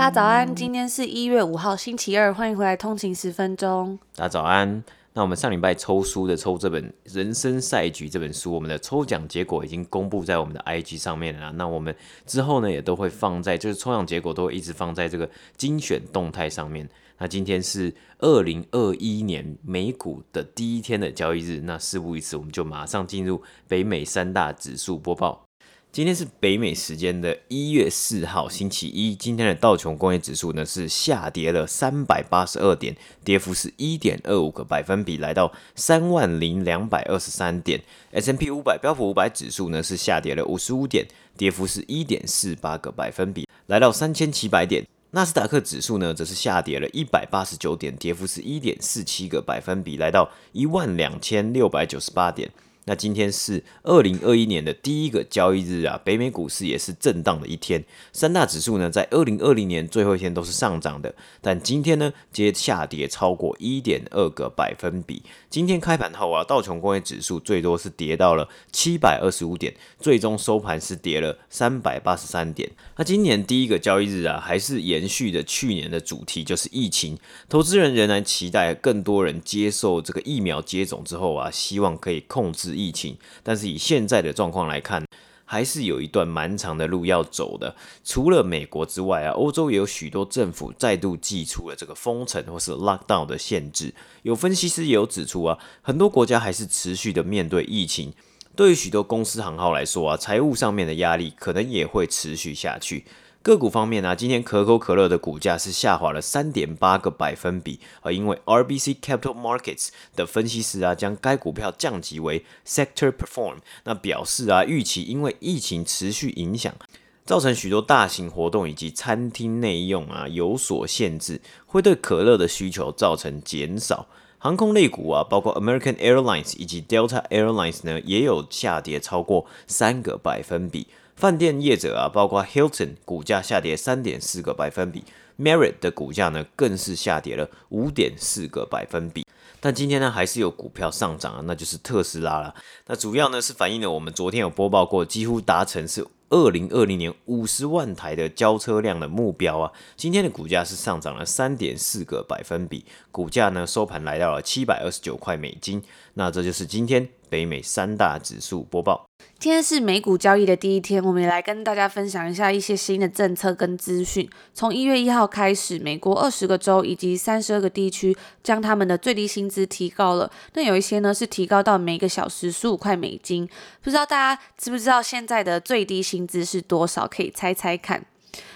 大家早安，今天是一月五号，星期二，欢迎回来通勤十分钟。大家早安。那我们上礼拜抽书的抽这本《人生赛局》这本书，我们的抽奖结果已经公布在我们的 IG 上面了。那我们之后呢，也都会放在，就是抽奖结果都会一直放在这个精选动态上面。那今天是二零二一年美股的第一天的交易日，那事不宜迟，我们就马上进入北美三大指数播报。今天是北美时间的一月四号，星期一。今天的道琼工业指数呢是下跌了三百八十二点，跌幅是一点二五个百分比，来到三万零两百二十三点。S&P 五百标普五百指数呢是下跌了五十五点，跌幅是一点四八个百分比，来到三千七百点。纳斯达克指数呢则是下跌了一百八十九点，跌幅是一点四七个百分比，来到一万两千六百九十八点。那今天是二零二一年的第一个交易日啊，北美股市也是震荡的一天。三大指数呢，在二零二零年最后一天都是上涨的，但今天呢，皆下跌超过一点二个百分比。今天开盘后啊，道琼工业指数最多是跌到了七百二十五点，最终收盘是跌了三百八十三点。那今年第一个交易日啊，还是延续的去年的主题，就是疫情。投资人仍然期待更多人接受这个疫苗接种之后啊，希望可以控制。疫情，但是以现在的状况来看，还是有一段蛮长的路要走的。除了美国之外啊，欧洲也有许多政府再度祭出了这个封城或是 lockdown 的限制。有分析师也有指出啊，很多国家还是持续的面对疫情。对于许多公司行号来说啊，财务上面的压力可能也会持续下去。个股方面呢、啊，今天可口可乐的股价是下滑了三点八个百分比，而因为 RBC Capital Markets 的分析师啊，将该股票降级为 Sector Perform，那表示啊，预期因为疫情持续影响，造成许多大型活动以及餐厅内用啊有所限制，会对可乐的需求造成减少。航空类股啊，包括 American Airlines 以及 Delta Airlines 呢，也有下跌超过三个百分比。饭店业者啊，包括 Hilton 股价下跌三点四个百分比，Marriott 的股价呢更是下跌了五点四个百分比。但今天呢，还是有股票上涨啊，那就是特斯拉了。那主要呢是反映了我们昨天有播报过，几乎达成是二零二零年五十万台的交车量的目标啊。今天的股价是上涨了三点四个百分比，股价呢收盘来到了七百二十九块美金。那这就是今天北美三大指数播报。今天是美股交易的第一天，我们也来跟大家分享一下一些新的政策跟资讯。从一月一号开始，美国二十个州以及三十二个地区将他们的最低薪资提高了。那有一些呢是提高到每个小时十五块美金。不知道大家知不知道现在的最低薪资是多少？可以猜猜看。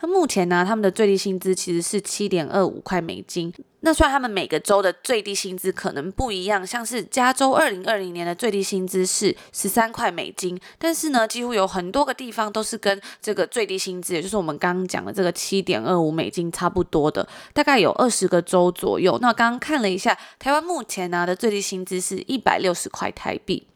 那目前呢，他们的最低薪资其实是七点二五块美金。那虽然他们每个州的最低薪资可能不一样，像是加州二零二零年的最低薪资是十三块美金，但是呢，几乎有很多个地方都是跟这个最低薪资，也就是我们刚刚讲的这个七点二五美金差不多的，大概有二十个州左右。那刚刚看了一下，台湾目前呢的最低薪资是一百六十块台币。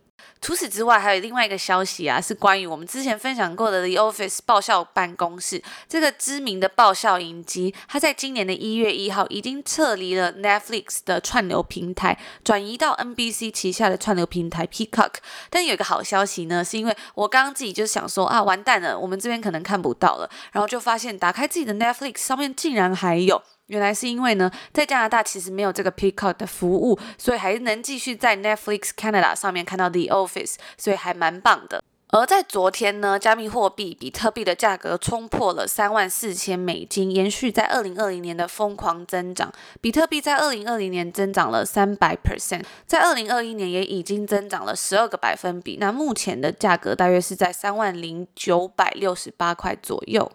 除此之外，还有另外一个消息啊，是关于我们之前分享过的《The Office》爆笑办公室这个知名的爆笑影集，它在今年的一月一号已经撤离了 Netflix 的串流平台，转移到 NBC 旗下的串流平台 Peacock。但有一个好消息呢，是因为我刚刚自己就想说啊，完蛋了，我们这边可能看不到了，然后就发现打开自己的 Netflix 上面竟然还有。原来是因为呢，在加拿大其实没有这个 Peacock 的服务，所以还能继续在 Netflix Canada 上面看到 The Office，所以还蛮棒的。而在昨天呢，加密货币比特币的价格冲破了三万四千美金，延续在二零二零年的疯狂增长。比特币在二零二零年增长了三百 percent，在二零二一年也已经增长了十二个百分比。那目前的价格大约是在三万零九百六十八块左右。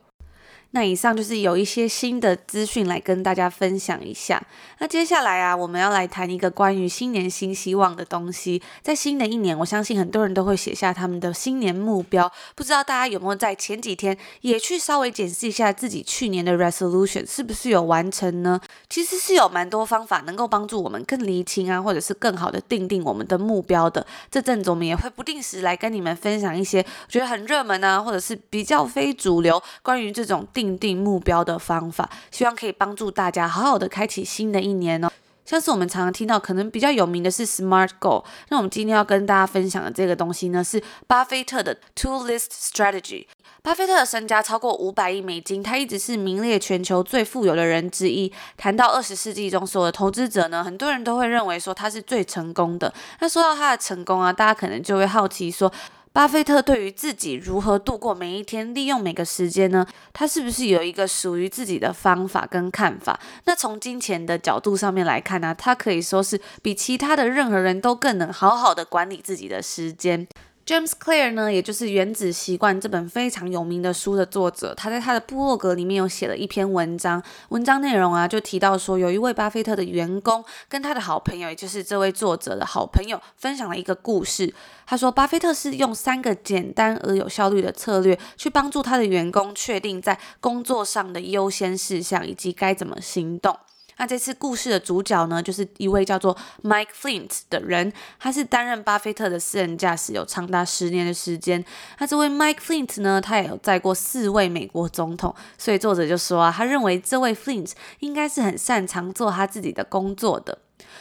那以上就是有一些新的资讯来跟大家分享一下。那接下来啊，我们要来谈一个关于新年新希望的东西。在新的一年，我相信很多人都会写下他们的新年目标。不知道大家有没有在前几天也去稍微检视一下自己去年的 resolution 是不是有完成呢？其实是有蛮多方法能够帮助我们更厘清啊，或者是更好的定定我们的目标的。这阵子我们也会不定时来跟你们分享一些觉得很热门啊，或者是比较非主流关于这种定定目标的方法，希望可以帮助大家好好的开启新的一年哦。像是我们常常听到，可能比较有名的是 SMART Goal。那我们今天要跟大家分享的这个东西呢，是巴菲特的 To List Strategy。巴菲特的身家超过五百亿美金，他一直是名列全球最富有的人之一。谈到二十世纪中所有的投资者呢，很多人都会认为说他是最成功的。那说到他的成功啊，大家可能就会好奇说，巴菲特对于自己如何度过每一天，利用每个时间呢？他是不是有一个属于自己的方法跟看法？那从金钱的角度上面来看呢，他可以说是比其他的任何人都更能好好的管理自己的时间。James Clear 呢，也就是《原子习惯》这本非常有名的书的作者，他在他的部落格里面有写了一篇文章，文章内容啊就提到说，有一位巴菲特的员工跟他的好朋友，也就是这位作者的好朋友，分享了一个故事。他说，巴菲特是用三个简单而有效率的策略，去帮助他的员工确定在工作上的优先事项以及该怎么行动。那这次故事的主角呢，就是一位叫做 Mike Flint 的人，他是担任巴菲特的私人驾驶，有长达十年的时间。那这位 Mike Flint 呢，他也有载过四位美国总统，所以作者就说啊，他认为这位 Flint 应该是很擅长做他自己的工作的。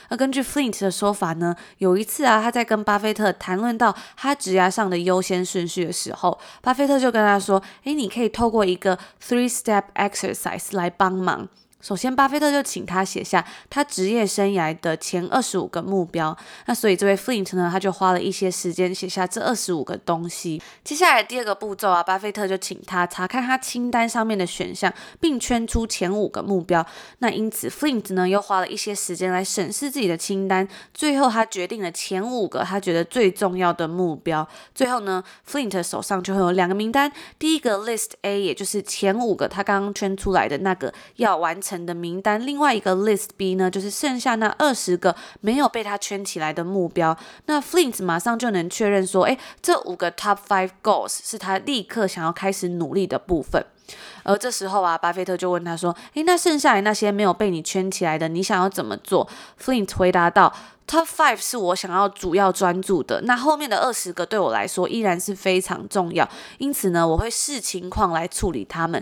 而根据 Flint 的说法呢，有一次啊，他在跟巴菲特谈论到他职涯上的优先顺序的时候，巴菲特就跟他说：“诶，你可以透过一个 three step exercise 来帮忙。”首先，巴菲特就请他写下他职业生涯的前二十五个目标。那所以这位 Flint 呢，他就花了一些时间写下这二十五个东西。接下来第二个步骤啊，巴菲特就请他查看他清单上面的选项，并圈出前五个目标。那因此，Flint 呢又花了一些时间来审视自己的清单。最后，他决定了前五个他觉得最重要的目标。最后呢，Flint 手上就会有两个名单。第一个 List A，也就是前五个他刚刚圈出来的那个要完成的名单，另外一个 list B 呢，就是剩下那二十个没有被他圈起来的目标。那 Flint 马上就能确认说，诶，这五个 top five goals 是他立刻想要开始努力的部分。而这时候啊，巴菲特就问他说，诶，那剩下来那些没有被你圈起来的，你想要怎么做？Flint 回答道，top five 是我想要主要专注的，那后面的二十个对我来说依然是非常重要，因此呢，我会视情况来处理他们。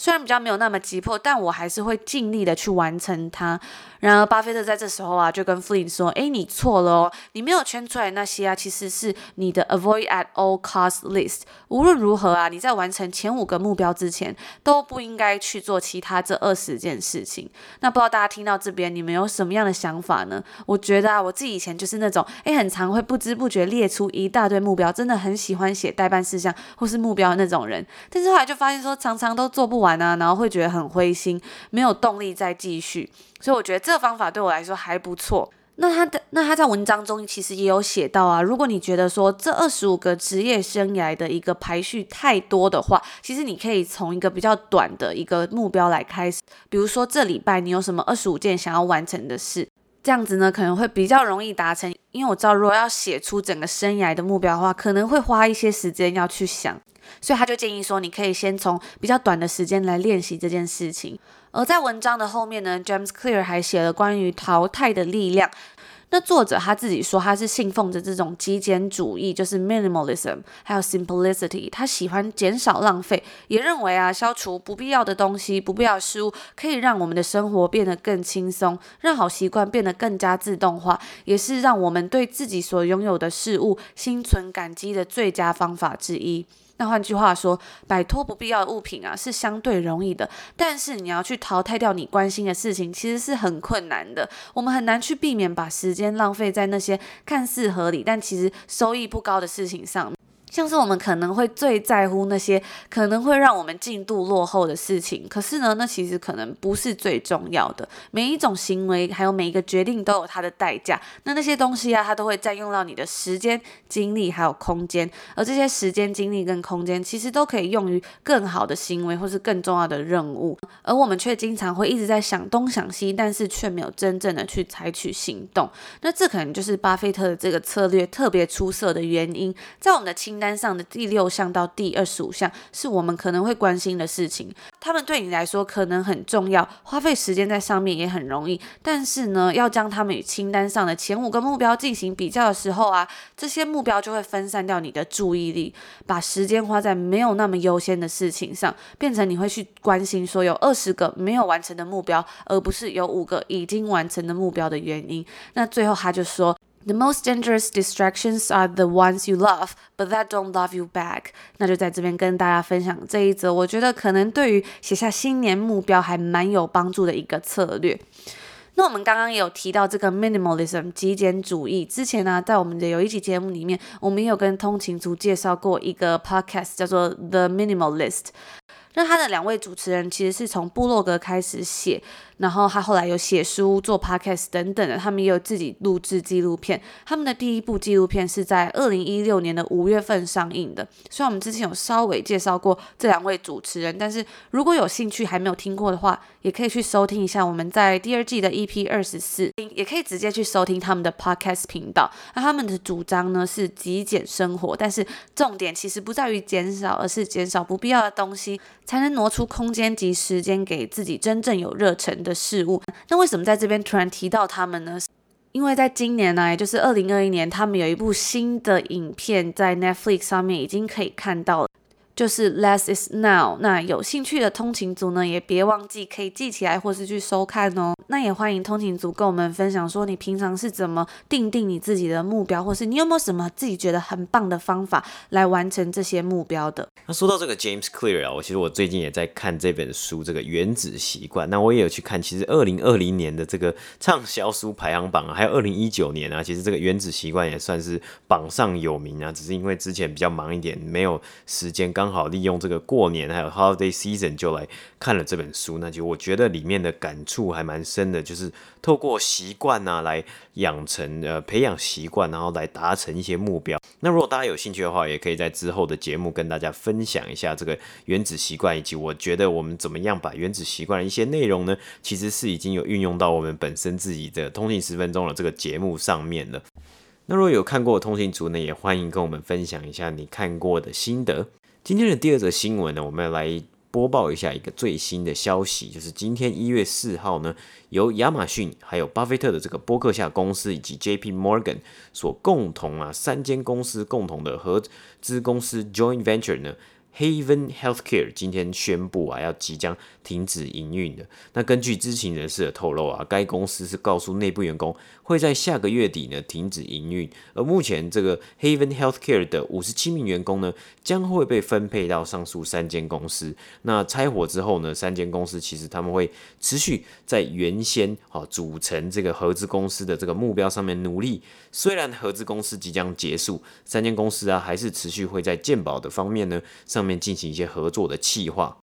虽然比较没有那么急迫，但我还是会尽力的去完成它。然而，巴菲特在这时候啊，就跟 Flint 说：“诶，你错了哦，你没有圈出来那些啊，其实是你的 avoid at all cost list。无论如何啊，你在完成前五个目标之前，都不应该去做其他这二十件事情。那不知道大家听到这边，你们有什么样的想法呢？我觉得啊，我自己以前就是那种，诶，很常会不知不觉列出一大堆目标，真的很喜欢写代办事项或是目标的那种人。但是后来就发现说，常常都做不完啊，然后会觉得很灰心，没有动力再继续。所以我觉得这个方法对我来说还不错。那他的那他在文章中其实也有写到啊，如果你觉得说这二十五个职业生涯的一个排序太多的话，其实你可以从一个比较短的一个目标来开始。比如说这礼拜你有什么二十五件想要完成的事，这样子呢可能会比较容易达成。因为我知道如果要写出整个生涯的目标的话，可能会花一些时间要去想。所以他就建议说，你可以先从比较短的时间来练习这件事情。而在文章的后面呢，James Clear 还写了关于淘汰的力量。那作者他自己说，他是信奉着这种极简主义，就是 minimalism，还有 simplicity。他喜欢减少浪费，也认为啊，消除不必要的东西、不必要的事物，可以让我们的生活变得更轻松，让好习惯变得更加自动化，也是让我们对自己所拥有的事物心存感激的最佳方法之一。那换句话说，摆脱不必要的物品啊，是相对容易的。但是你要去淘汰掉你关心的事情，其实是很困难的。我们很难去避免把时间浪费在那些看似合理，但其实收益不高的事情上面。像是我们可能会最在乎那些可能会让我们进度落后的事情，可是呢，那其实可能不是最重要的。每一种行为，还有每一个决定都有它的代价。那那些东西啊，它都会占用到你的时间、精力还有空间。而这些时间、精力跟空间，其实都可以用于更好的行为或是更重要的任务。而我们却经常会一直在想东想西，但是却没有真正的去采取行动。那这可能就是巴菲特的这个策略特别出色的原因。在我们的单上的第六项到第二十五项是我们可能会关心的事情，他们对你来说可能很重要，花费时间在上面也很容易。但是呢，要将他们与清单上的前五个目标进行比较的时候啊，这些目标就会分散掉你的注意力，把时间花在没有那么优先的事情上，变成你会去关心说有二十个没有完成的目标，而不是有五个已经完成的目标的原因。那最后他就说。The most dangerous distractions are the ones you love, but that don't love you back。那就在这边跟大家分享这一则，我觉得可能对于写下新年目标还蛮有帮助的一个策略。那我们刚刚也有提到这个 minimalism 极简主义，之前呢，在我们的有一期节目里面，我们也有跟通勤族介绍过一个 podcast，叫做 The Minimalist。那他的两位主持人其实是从部落格开始写。然后他后来有写书、做 podcast 等等的，他们也有自己录制纪录片。他们的第一部纪录片是在二零一六年的五月份上映的。虽然我们之前有稍微介绍过这两位主持人，但是如果有兴趣还没有听过的话，也可以去收听一下我们在第二季的 EP 二十四，也可以直接去收听他们的 podcast 频道。那他们的主张呢是极简生活，但是重点其实不在于减少，而是减少不必要的东西，才能挪出空间及时间给自己真正有热忱的事物，那为什么在这边突然提到他们呢？因为在今年呢，也就是二零二一年，他们有一部新的影片在 Netflix 上面已经可以看到了。就是 Less is Now。那有兴趣的通勤族呢，也别忘记可以记起来或是去收看哦。那也欢迎通勤族跟我们分享，说你平常是怎么定定你自己的目标，或是你有没有什么自己觉得很棒的方法来完成这些目标的。那说到这个 James Clear 啊，我其实我最近也在看这本书，这个原子习惯。那我也有去看，其实二零二零年的这个畅销书排行榜，还有二零一九年啊，其实这个原子习惯也算是榜上有名啊。只是因为之前比较忙一点，没有时间刚。好，利用这个过年还有 holiday season 就来看了这本书，那就我觉得里面的感触还蛮深的，就是透过习惯啊来养成呃培养习惯，然后来达成一些目标。那如果大家有兴趣的话，也可以在之后的节目跟大家分享一下这个原子习惯，以及我觉得我们怎么样把原子习惯的一些内容呢，其实是已经有运用到我们本身自己的通勤十分钟的这个节目上面了。那如果有看过通勤族呢，也欢迎跟我们分享一下你看过的心得。今天的第二则新闻呢，我们要来播报一下一个最新的消息，就是今天一月四号呢，由亚马逊、还有巴菲特的这个波克夏公司以及 J.P. Morgan 所共同啊三间公司共同的合资公司 Joint Venture 呢。Haven Healthcare 今天宣布啊，要即将停止营运的。那根据知情人士的透露啊，该公司是告诉内部员工会在下个月底呢停止营运。而目前这个 Haven Healthcare 的五十七名员工呢，将会被分配到上述三间公司。那拆伙之后呢，三间公司其实他们会持续在原先啊组成这个合资公司的这个目标上面努力。虽然合资公司即将结束，三间公司啊还是持续会在健保的方面呢上面进行一些合作的企划。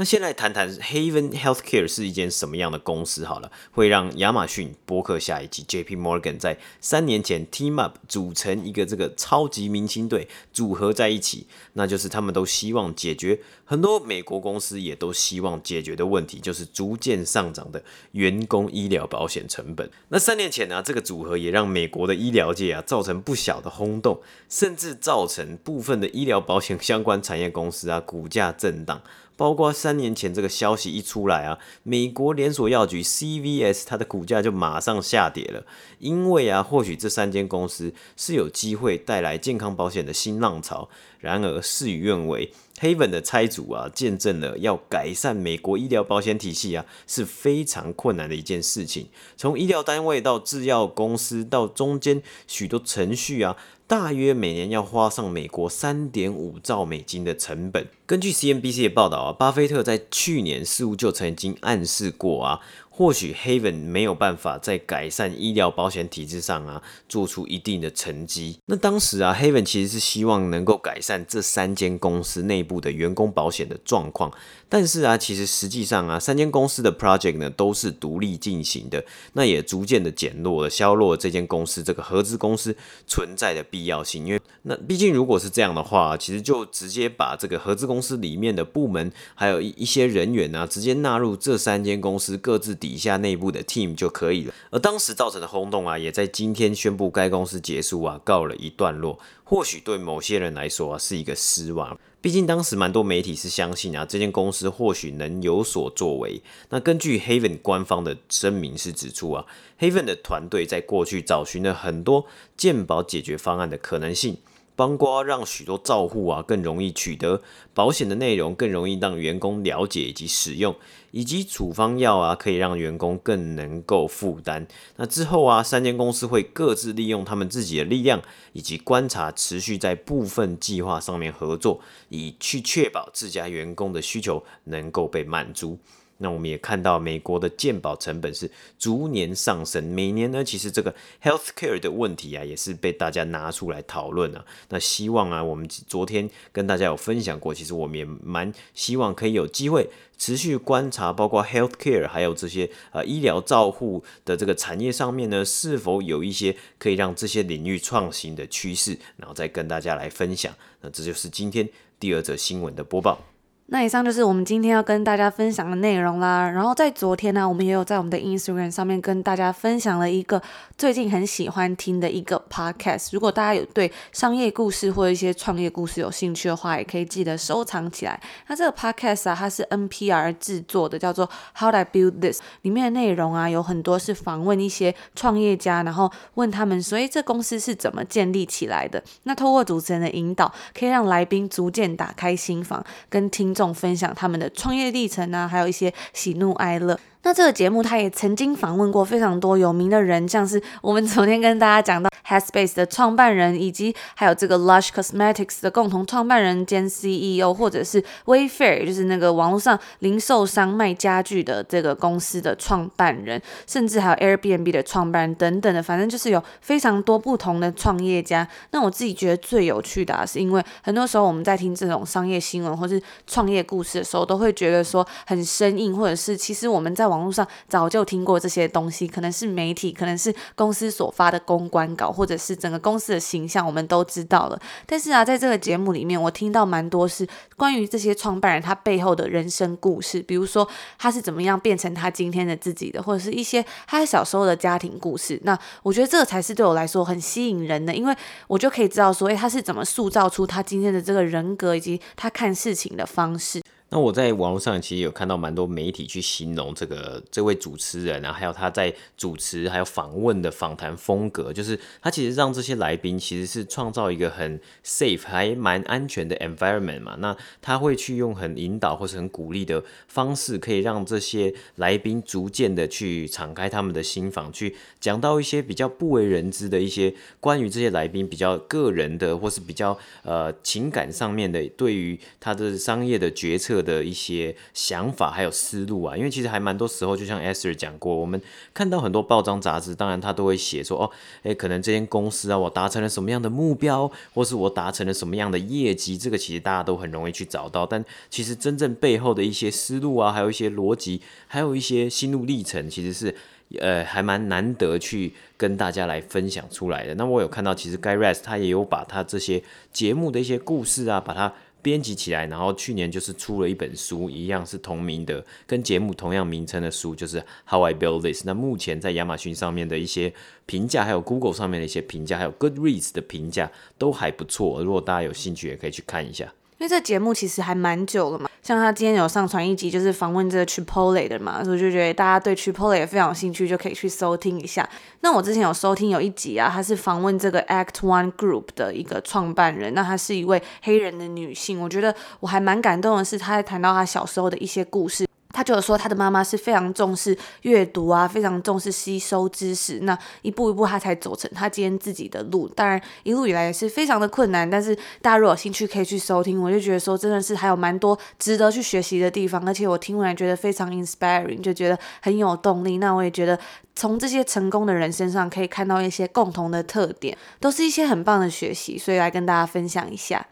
那先来谈谈 Haven Healthcare 是一间什么样的公司好了，会让亚马逊、波克夏以及 JP Morgan 在三年前 team up 组成一个这个超级明星队组合在一起，那就是他们都希望解决很多美国公司也都希望解决的问题，就是逐渐上涨的员工医疗保险成本。那三年前呢，这个组合也让美国的医疗界啊造成不小的轰动，甚至造成部分的医疗保险相关产业公司啊股价震荡。包括三年前这个消息一出来啊，美国连锁药局 CVS 它的股价就马上下跌了，因为啊，或许这三间公司是有机会带来健康保险的新浪潮。然而事与愿违，Haven 的拆组啊，见证了要改善美国医疗保险体系啊是非常困难的一件事情。从医疗单位到制药公司到中间许多程序啊。大约每年要花上美国三点五兆美金的成本。根据 CNBC 的报道啊，巴菲特在去年似乎就曾经暗示过啊，或许 Haven 没有办法在改善医疗保险体制上啊做出一定的成绩。那当时啊，Haven 其实是希望能够改善这三间公司内部的员工保险的状况。但是啊，其实实际上啊，三间公司的 project 呢都是独立进行的，那也逐渐的减弱了削弱了这间公司这个合资公司存在的必要性。因为那毕竟如果是这样的话，其实就直接把这个合资公司里面的部门还有一一些人员啊，直接纳入这三间公司各自底下内部的 team 就可以了。而当时造成的轰动啊，也在今天宣布该公司结束啊，告了一段落。或许对某些人来说啊，是一个失望。毕竟当时蛮多媒体是相信啊，这间公司或许能有所作为。那根据 Haven 官方的声明是指出啊，Haven 的团队在过去找寻了很多鉴宝解决方案的可能性。包括让许多照护啊更容易取得保险的内容，更容易让员工了解以及使用，以及处方药啊可以让员工更能够负担。那之后啊，三间公司会各自利用他们自己的力量以及观察，持续在部分计划上面合作，以去确保自家员工的需求能够被满足。那我们也看到，美国的健保成本是逐年上升，每年呢，其实这个 healthcare 的问题啊，也是被大家拿出来讨论啊。那希望啊，我们昨天跟大家有分享过，其实我们也蛮希望可以有机会持续观察，包括 healthcare 还有这些呃医疗照护的这个产业上面呢，是否有一些可以让这些领域创新的趋势，然后再跟大家来分享。那这就是今天第二则新闻的播报。那以上就是我们今天要跟大家分享的内容啦。然后在昨天呢，我们也有在我们的 Instagram 上面跟大家分享了一个最近很喜欢听的一个 podcast。如果大家有对商业故事或者一些创业故事有兴趣的话，也可以记得收藏起来。那这个 podcast 啊，它是 NPR 制作的，叫做 How I Build This。里面的内容啊，有很多是访问一些创业家，然后问他们，所以这公司是怎么建立起来的？那透过主持人的引导，可以让来宾逐渐打开心房，跟听。种分享他们的创业历程啊，还有一些喜怒哀乐。那这个节目，他也曾经访问过非常多有名的人，像是我们昨天跟大家讲到 Headspace 的创办人，以及还有这个 Lush Cosmetics 的共同创办人兼 CEO，或者是 Wayfair，就是那个网络上零售商卖家具的这个公司的创办人，甚至还有 Airbnb 的创办人等等的，反正就是有非常多不同的创业家。那我自己觉得最有趣的啊，是因为很多时候我们在听这种商业新闻或是创业故事的时候，都会觉得说很生硬，或者是其实我们在网网络上早就听过这些东西，可能是媒体，可能是公司所发的公关稿，或者是整个公司的形象，我们都知道了。但是啊，在这个节目里面，我听到蛮多是关于这些创办人他背后的人生故事，比如说他是怎么样变成他今天的自己的，或者是一些他小时候的家庭故事。那我觉得这个才是对我来说很吸引人的，因为我就可以知道说，诶，他是怎么塑造出他今天的这个人格，以及他看事情的方式。那我在网络上其实有看到蛮多媒体去形容这个这位主持人啊，还有他在主持还有访问的访谈风格，就是他其实让这些来宾其实是创造一个很 safe 还蛮安全的 environment 嘛。那他会去用很引导或是很鼓励的方式，可以让这些来宾逐渐的去敞开他们的心房，去讲到一些比较不为人知的一些关于这些来宾比较个人的或是比较呃情感上面的，对于他的商业的决策。的一些想法还有思路啊，因为其实还蛮多时候，就像 e s t e r 讲过，我们看到很多报章杂志，当然他都会写说，哦，诶，可能这间公司啊，我达成了什么样的目标，或是我达成了什么样的业绩，这个其实大家都很容易去找到，但其实真正背后的一些思路啊，还有一些逻辑，还有一些心路历程，其实是呃还蛮难得去跟大家来分享出来的。那我有看到，其实 Guy Raz 他也有把他这些节目的一些故事啊，把它。编辑起来，然后去年就是出了一本书，一样是同名的，跟节目同样名称的书，就是《How I Build This》。那目前在亚马逊上面的一些评价，还有 Google 上面的一些评价，还有 Goodreads 的评价都还不错。如果大家有兴趣，也可以去看一下。因为这节目其实还蛮久了嘛，像他今天有上传一集，就是访问这个 Chipotle 的嘛，所以我就觉得大家对 Chipotle 也非常有兴趣，就可以去收听一下。那我之前有收听有一集啊，他是访问这个 Act One Group 的一个创办人，那她是一位黑人的女性，我觉得我还蛮感动的是，她在谈到她小时候的一些故事。他就有说，他的妈妈是非常重视阅读啊，非常重视吸收知识，那一步一步他才走成他今天自己的路。当然，一路以来也是非常的困难，但是大家如果有兴趣可以去收听。我就觉得说，真的是还有蛮多值得去学习的地方，而且我听完觉得非常 inspiring，就觉得很有动力。那我也觉得从这些成功的人身上可以看到一些共同的特点，都是一些很棒的学习，所以来跟大家分享一下。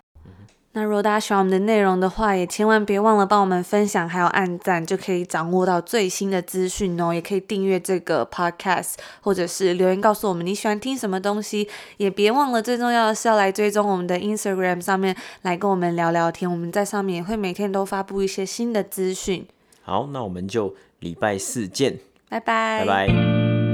那如果大家喜欢我们的内容的话，也千万别忘了帮我们分享，还有按赞，就可以掌握到最新的资讯哦。也可以订阅这个 podcast，或者是留言告诉我们你喜欢听什么东西。也别忘了，最重要的是要来追踪我们的 Instagram 上面来跟我们聊聊天。我们在上面也会每天都发布一些新的资讯。好，那我们就礼拜四见，拜拜，拜拜。